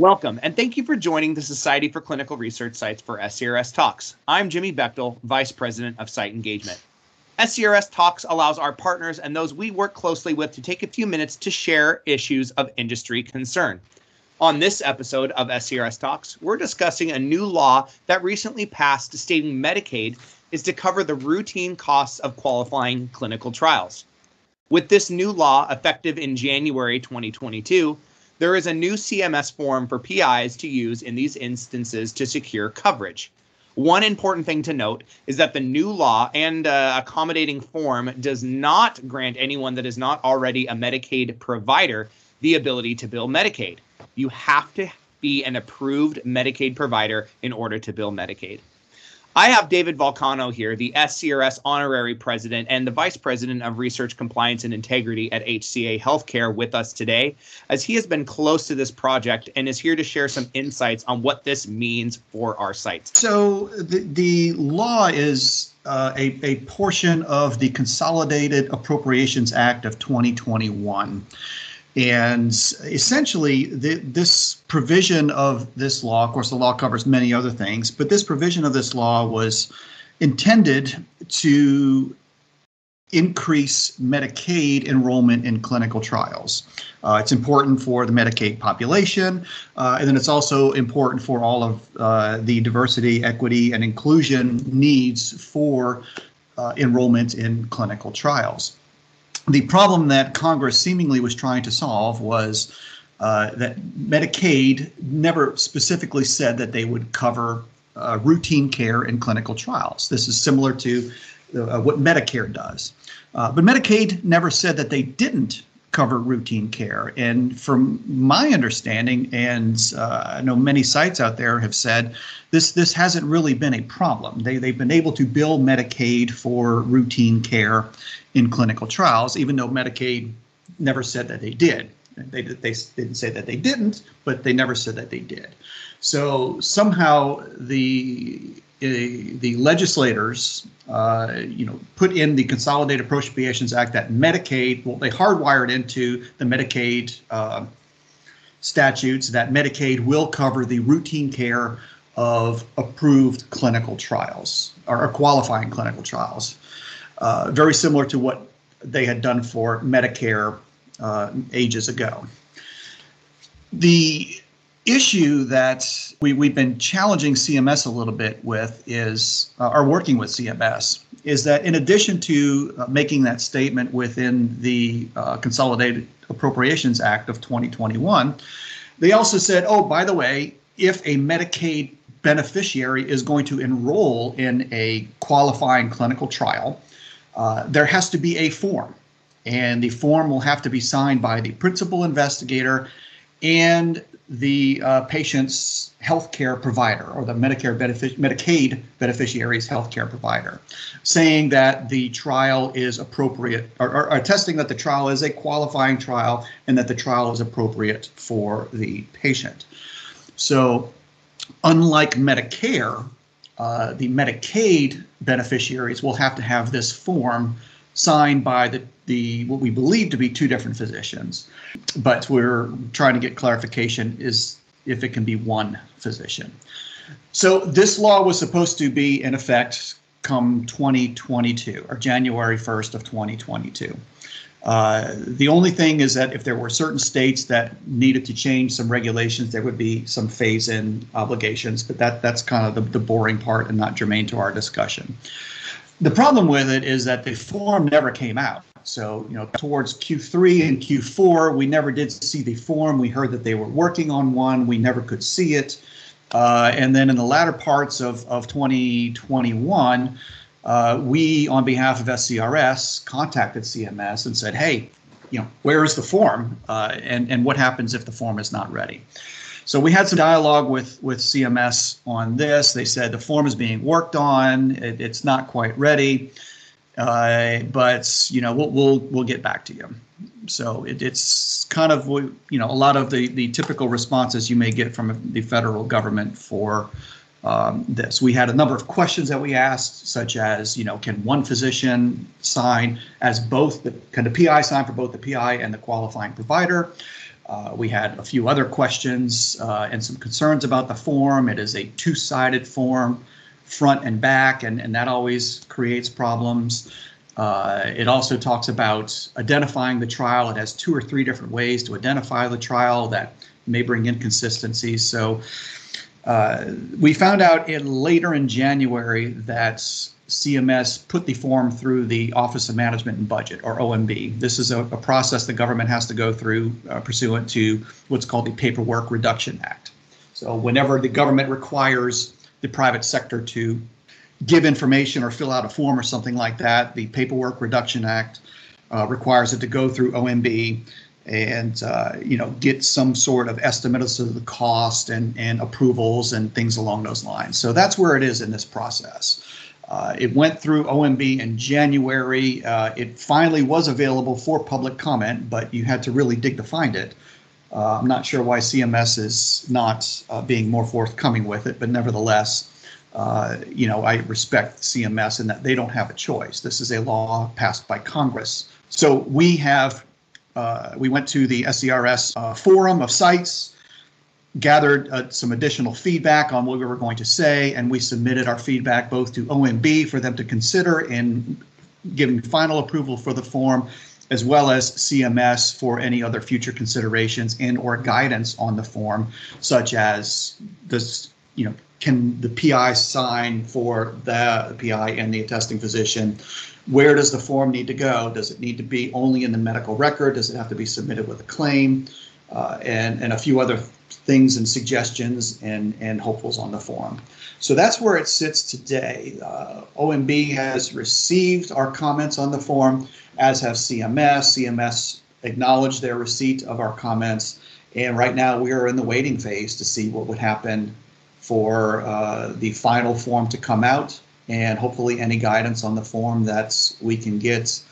Welcome, and thank you for joining the Society for Clinical Research Sites for SCRS Talks. I'm Jimmy Bechtel, Vice President of Site Engagement. SCRS Talks allows our partners and those we work closely with to take a few minutes to share issues of industry concern. On this episode of SCRS Talks, we're discussing a new law that recently passed stating Medicaid is to cover the routine costs of qualifying clinical trials. With this new law effective in January 2022, there is a new CMS form for PIs to use in these instances to secure coverage. One important thing to note is that the new law and uh, accommodating form does not grant anyone that is not already a Medicaid provider the ability to bill Medicaid. You have to be an approved Medicaid provider in order to bill Medicaid. I have David Vulcano here, the SCRS honorary president and the vice president of research compliance and integrity at HCA Healthcare with us today, as he has been close to this project and is here to share some insights on what this means for our sites. So the, the law is uh, a, a portion of the Consolidated Appropriations Act of 2021. And essentially, the, this provision of this law, of course, the law covers many other things, but this provision of this law was intended to increase Medicaid enrollment in clinical trials. Uh, it's important for the Medicaid population, uh, and then it's also important for all of uh, the diversity, equity, and inclusion needs for uh, enrollment in clinical trials the problem that Congress seemingly was trying to solve was uh, that Medicaid never specifically said that they would cover uh, routine care in clinical trials. This is similar to uh, what Medicare does. Uh, but Medicaid never said that they didn't cover routine care. And from my understanding, and uh, I know many sites out there have said this this hasn't really been a problem. They they've been able to bill Medicaid for routine care in clinical trials, even though Medicaid never said that they did. They, they didn't say that they didn't, but they never said that they did. So somehow the the legislators, uh, you know, put in the Consolidated Appropriations Act that Medicaid, well, they hardwired into the Medicaid uh, statutes that Medicaid will cover the routine care of approved clinical trials or, qualifying clinical trials. Uh, very similar to what they had done for Medicare uh, ages ago. The issue that we, we've been challenging CMS a little bit with is, uh, or working with CMS, is that in addition to uh, making that statement within the uh, Consolidated Appropriations Act of 2021, they also said, oh, by the way, if a Medicaid beneficiary is going to enroll in a qualifying clinical trial, uh, there has to be a form. And the form will have to be signed by the principal investigator and the uh, patient's healthcare provider or the Medicare benefic- Medicaid beneficiary's healthcare provider, saying that the trial is appropriate or, or, or, attesting that the trial is a qualifying trial and that the trial is appropriate for the patient. So, unlike Medicare, uh, the Medicaid beneficiaries will have to have this form signed by the, the what we believe to be two different physicians. But we're trying to get clarification is if it can be one physician. So this law was supposed to be in effect come 2022 or January 1st of 2022. Uh, the only thing is that if there were certain states that needed to change some regulations, there would be some phase-in obligations, but that that's kind of the, the boring part and not germane to our discussion. The problem with it is that the form never came out. So, you know, towards Q3 and Q4, we never did see the form. We heard that they were working on one. We never could see it. Uh, and then in the latter parts of, of 2021, uh, we, on behalf of SCRS, contacted CMS and said, hey, you know, where is the form? Uh, and, and what happens if the form is not ready? So we had some dialogue with with CMS on this. They said the form is being worked on. It, it's not quite ready, uh, but you know we'll we'll we'll get back to you. So it, it's kind of you know a lot of the the typical responses you may get from the federal government for um, this. We had a number of questions that we asked, such as, you know, can one physician sign as both the can the PI sign for both the PI and the qualifying provider? Uh, we had a few other questions uh, and some concerns about the form. It is a two-sided form, front and back, and, and that always creates problems. Uh, it also talks about identifying the trial. It has two or three different ways to identify the trial that may bring inconsistencies. So uh, we found out in, later in January that CMS put the form through the Office of Management and Budget, or OMB. This is a, a process the government has to go through uh, pursuant to what's called the Paperwork Reduction Act. So whenever the government requires the private sector to give information or fill out a form or something like that, the Paperwork Reduction Act uh, requires it to go through OMB and uh, you know get some sort of estimate of the cost and and approvals and things along those lines. So that's where it is in this process. Uh, it went through OMB in January. Uh, it finally was available for public comment, but you had to really dig to find it. Uh, I'm not sure why CMS is not uh, being more forthcoming with it, but nevertheless, uh, you know, I respect CMS in that they don't have a choice. This is a law passed by Congress. So we have uh, we went to the SCRS uh, forum of sites, gathered uh, some additional feedback on what we were going to say, and we submitted our feedback both to OMB for them to consider in giving final approval for the form, as well as CMS for any other future considerations and or guidance on the form, such as this, you know, can the PI sign for the PI and the attesting physician? Where does the form need to go? Does it need to be only in the medical record? Does it have to be submitted with a claim? Uh, and, and a few other things and suggestions and, and hopefuls on the form. So that's where it sits today. Uh, OMB has received our comments on the form, as have CMS. CMS acknowledged their receipt of our comments. And right now we are in the waiting phase to see what would happen for uh, the final form to come out and hopefully any guidance on the form that we can get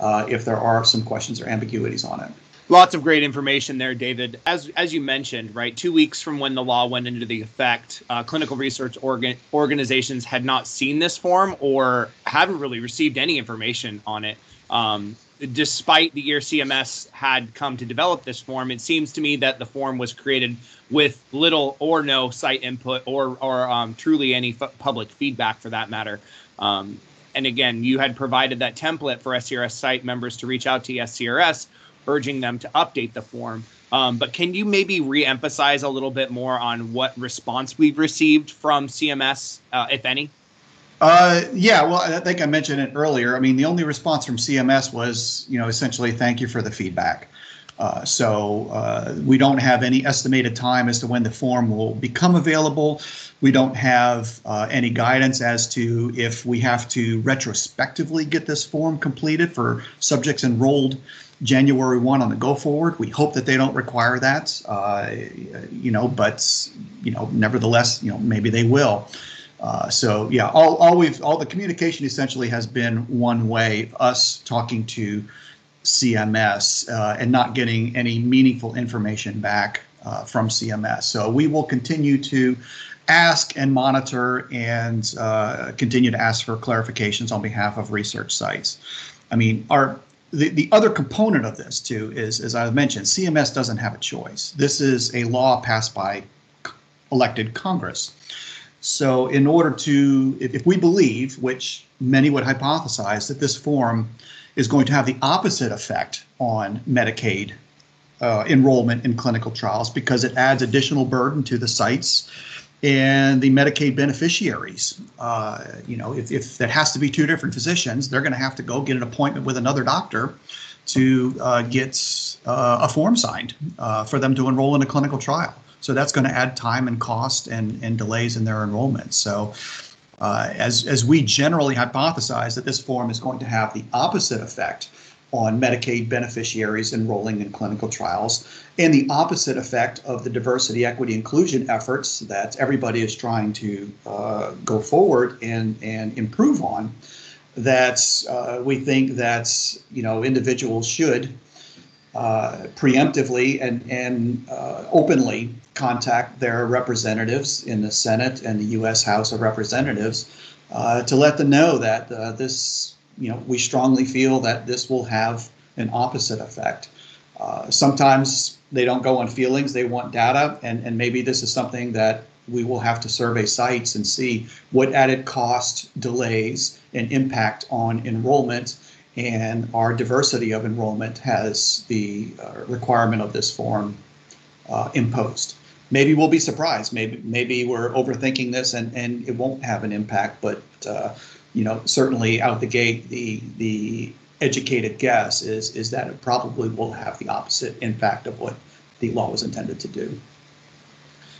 uh, if there are some questions or ambiguities on it. Lots of great information there, David. As as you mentioned, right, two weeks from when the law went into the effect, uh, clinical research organ- organizations had not seen this form or haven't really received any information on it. Um, despite the year CMS had come to develop this form, it seems to me that the form was created with little or no site input or or um, truly any f- public feedback for that matter. Um, and again, you had provided that template for SCRS site members to reach out to SCRS, urging them to update the form. Um, but can you maybe re-emphasize a little bit more on what response we've received from CMS, uh, if any? Uh, yeah, well, I think I mentioned it earlier. I mean, the only response from CMS was, you know, essentially, thank you for the feedback. Uh, so uh, we don't have any estimated time as to when the form will become available. We don't have uh, any guidance as to if we have to retrospectively get this form completed for subjects enrolled January 1 on the go forward. We hope that they don't require that, uh, you know, but, you know, nevertheless, you know, maybe they will. Uh, so yeah, all, all we've all the communication essentially has been one way, us talking to CMS uh, and not getting any meaningful information back uh, from CMS. So we will continue to ask and monitor and uh, continue to ask for clarifications on behalf of research sites. I mean, our the, the other component of this too is, as I mentioned, CMS doesn't have a choice. This is a law passed by elected Congress. So in order to, if, if we believe, which many would hypothesize, that this form is going to have the opposite effect on Medicaid uh, enrollment in clinical trials because it adds additional burden to the sites and the Medicaid beneficiaries. Uh, you know, if, if that has to be two different physicians, they're going to have to go get an appointment with another doctor to uh, get uh, a form signed uh, for them to enroll in a clinical trial. So that's going to add time and cost and, and delays in their enrollment. So uh, as, as we generally hypothesize that this form is going to have the opposite effect on Medicaid beneficiaries enrolling in clinical trials and the opposite effect of the diversity, equity, inclusion efforts that everybody is trying to uh, go forward and, and improve on, that uh, we think that you know individuals should uh, preemptively and, and uh, openly contact their representatives in the Senate and the U.S. House of Representatives uh, to let them know that uh, this, you know, we strongly feel that this will have an opposite effect Uh, sometimes they don't go on feelings, they want data, and, and maybe this is something that we will have to survey sites and see what added cost, delays, and impact on enrollment and our diversity of enrollment has the uh, requirement of this form uh, imposed. Maybe we'll be surprised. Maybe maybe we're overthinking this and, and it won't have an impact. But uh, you know, certainly out the gate, the the educated guess is is that it probably will have the opposite impact of what the law was intended to do.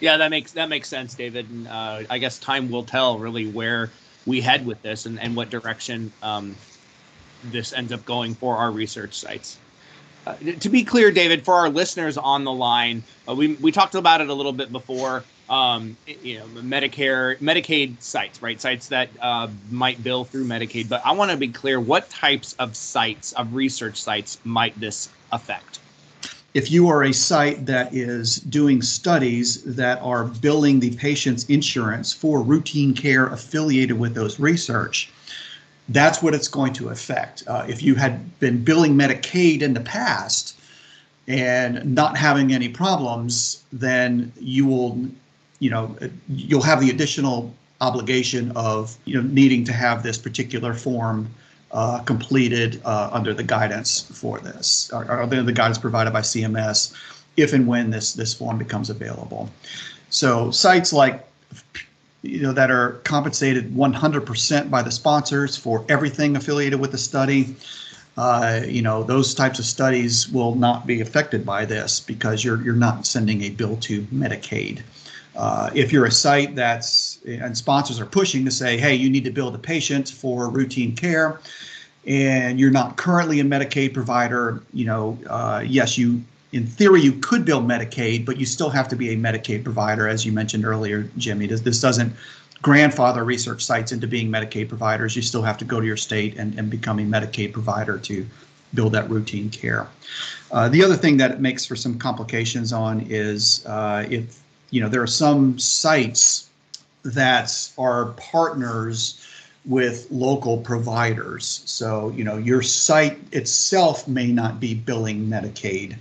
Yeah, that makes that makes sense, David. And uh, I guess time will tell really where we head with this and, and what direction um, this ends up going for our research sites. Uh, to be clear, David, for our listeners on the line, uh, we we talked about it a little bit before. Um, you know, Medicare, Medicaid sites, right? Sites that uh, might bill through Medicaid. But I want to be clear: what types of sites, of research sites, might this affect? If you are a site that is doing studies that are billing the patient's insurance for routine care affiliated with those research, that's what it's going to affect. Uh, if you had been billing Medicaid in the past and not having any problems, then you will, you know, you'll have the additional obligation of, you know, needing to have this particular form uh, completed uh, under the guidance for this, or, or the guidance provided by CMS, if and when this this form becomes available. So sites like you know, that are compensated 100% by the sponsors for everything affiliated with the study. Uh, you know, those types of studies will not be affected by this because you're you're not sending a bill to Medicaid. Uh, if you're a site that's and sponsors are pushing to say, hey, you need to bill the patient for routine care, and you're not currently a Medicaid provider, you know, uh, yes, you in theory, you could bill Medicaid, but you still have to be a Medicaid provider, as you mentioned earlier, Jimmy. This, this doesn't grandfather research sites into being Medicaid providers. You still have to go to your state and, and become a Medicaid provider to build that routine care. Uh, the other thing that it makes for some complications on is uh, if you know there are some sites that are partners with local providers. So you know your site itself may not be billing Medicaid.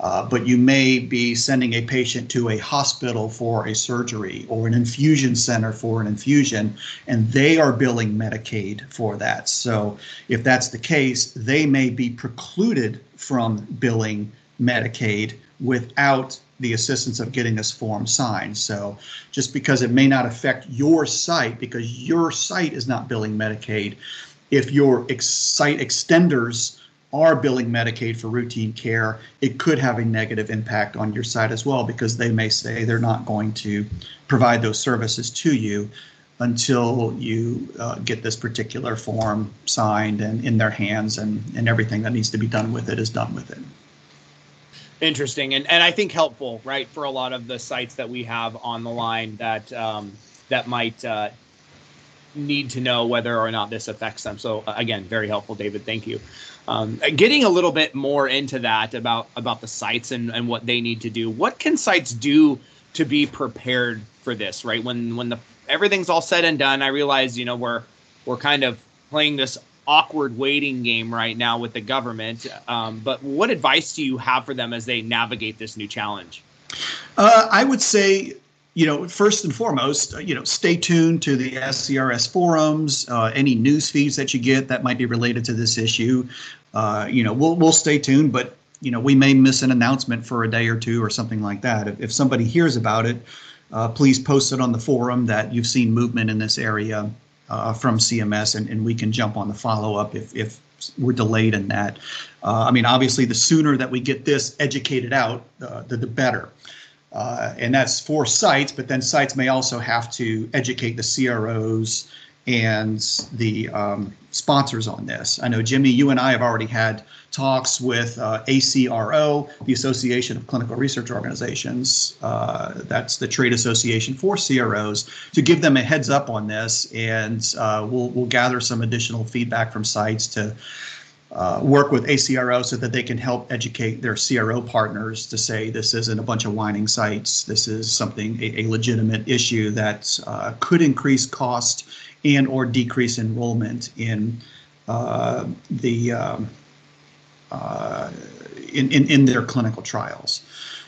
Uh, but you may be sending a patient to a hospital for a surgery or an infusion center for an infusion, and they are billing Medicaid for that. So, if that's the case, they may be precluded from billing Medicaid without the assistance of getting this form signed. So, just because it may not affect your site, because your site is not billing Medicaid, if your ex- site extenders are billing Medicaid for routine care, it could have a negative impact on your site as well because they may say they're not going to provide those services to you until you uh, get this particular form signed and in their hands and, and everything that needs to be done with it is done with it. Interesting. And, and I think helpful, right, for a lot of the sites that we have on the line that um, that might uh, need to know whether or not this affects them. So uh, again, very helpful, David. Thank you. Um, getting a little bit more into that about about the sites and, and what they need to do. What can sites do to be prepared for this? Right when when the everything's all said and done, I realize you know we're we're kind of playing this awkward waiting game right now with the government. Um, but what advice do you have for them as they navigate this new challenge? Uh, I would say you know, first and foremost, uh, you know, stay tuned to the SCRS forums, uh, any news feeds that you get that might be related to this issue. Uh, you know, we'll we'll stay tuned, but you know, we may miss an announcement for a day or two or something like that. If, if somebody hears about it, uh, please post it on the forum that you've seen movement in this area uh, from CMS, and, and we can jump on the follow up if if we're delayed in that. Uh, I mean, obviously, the sooner that we get this educated out, the the better. Uh, and that's for sites, but then sites may also have to educate the CROs and the um, sponsors on this. I know, Jimmy, you and I have already had talks with uh, ACRO, the Association of Clinical Research Organizations. Uh, that's the trade association for CROs to give them a heads up on this, and uh, we'll we'll gather some additional feedback from sites to uh, work with ACRO so that they can help educate their CRO partners to say this isn't a bunch of whining sites. This is something a, a legitimate issue that uh, could increase cost and or decrease enrollment in uh, the um, uh, in, in, in their clinical trials.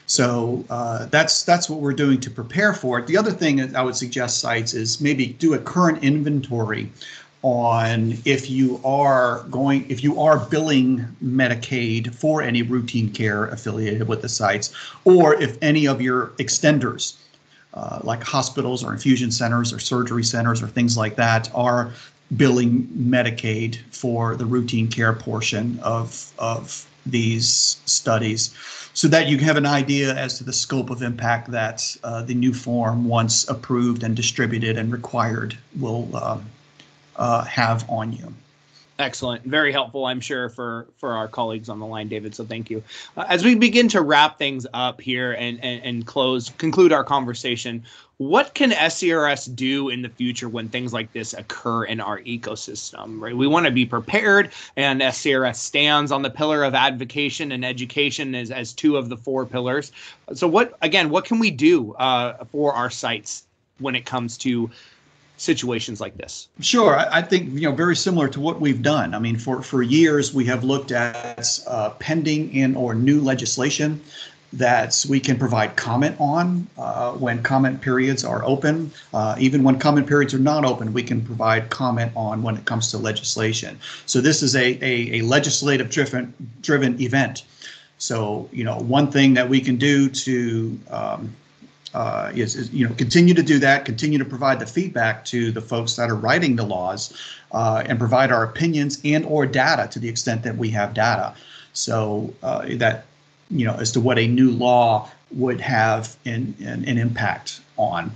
So uh, that's that's what we're doing to prepare for it. The other thing I would suggest sites is maybe do a current inventory on if you are going if you are billing Medicaid for any routine care affiliated with the sites, or if any of your extenders uh, like hospitals or infusion centers or surgery centers or things like that are billing Medicaid for the routine care portion of of these studies so that you have an idea as to the scope of impact that uh, the new form, once approved and distributed and required, will uh, uh, have on you. Excellent. Very helpful, I'm sure, for for our colleagues on the line, David. So thank you. Uh, as we begin to wrap things up here and, and, and close, conclude our conversation, what can SCRS do in the future when things like this occur in our ecosystem, right? We want to be prepared, and SCRS stands on the pillar of advocacy and education as, as two of the four pillars. So what, again, what can we do uh, for our sites when it comes to situations like this? Sure, I think you know very similar to what we've done. I mean, for for years we have looked at uh, pending in or new legislation that we can provide comment on uh, when comment periods are open. Uh, even when comment periods are not open, we can provide comment on when it comes to legislation. So this is a, a, a legislative driven driven event. So you know one thing that we can do to um, uh, is, is, you know continue to do that, continue to provide the feedback to the folks that are writing the laws, uh, and provide our opinions and or data to the extent that we have data. So uh, that you know as to what a new law would have an, an impact on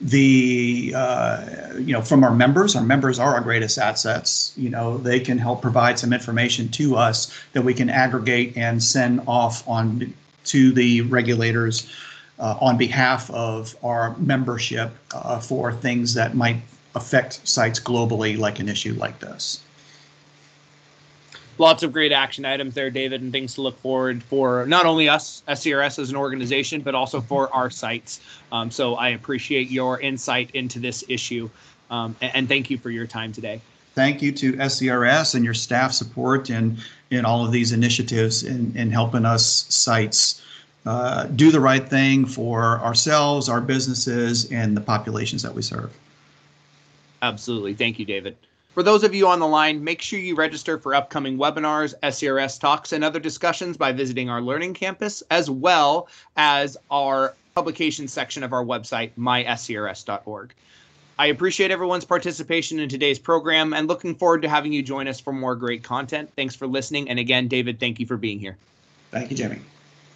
the uh, you know from our members our members are our greatest assets you know they can help provide some information to us that we can aggregate and send off on to the regulators uh, on behalf of our membership uh, for things that might affect sites globally, like an issue like this. Lots of great action items there, David, and things to look forward for not only us, SCRS as an organization, but also for our sites. Um, so I appreciate your insight into this issue, um, and, and thank you for your time today. Thank you to SCRS and your staff support in, in all of these initiatives in, in helping us sites uh, do the right thing for ourselves, our businesses, and the populations that we serve. Absolutely. Thank you, David. For those of you on the line, make sure you register for upcoming webinars, SCRS talks, and other discussions by visiting our Learning Campus, as well as our publication section of our website, myscrs.org. I appreciate everyone's participation in today's program and looking forward to having you join us for more great content. Thanks for listening. And again, David, thank you for being here. Thank you, Jimmy.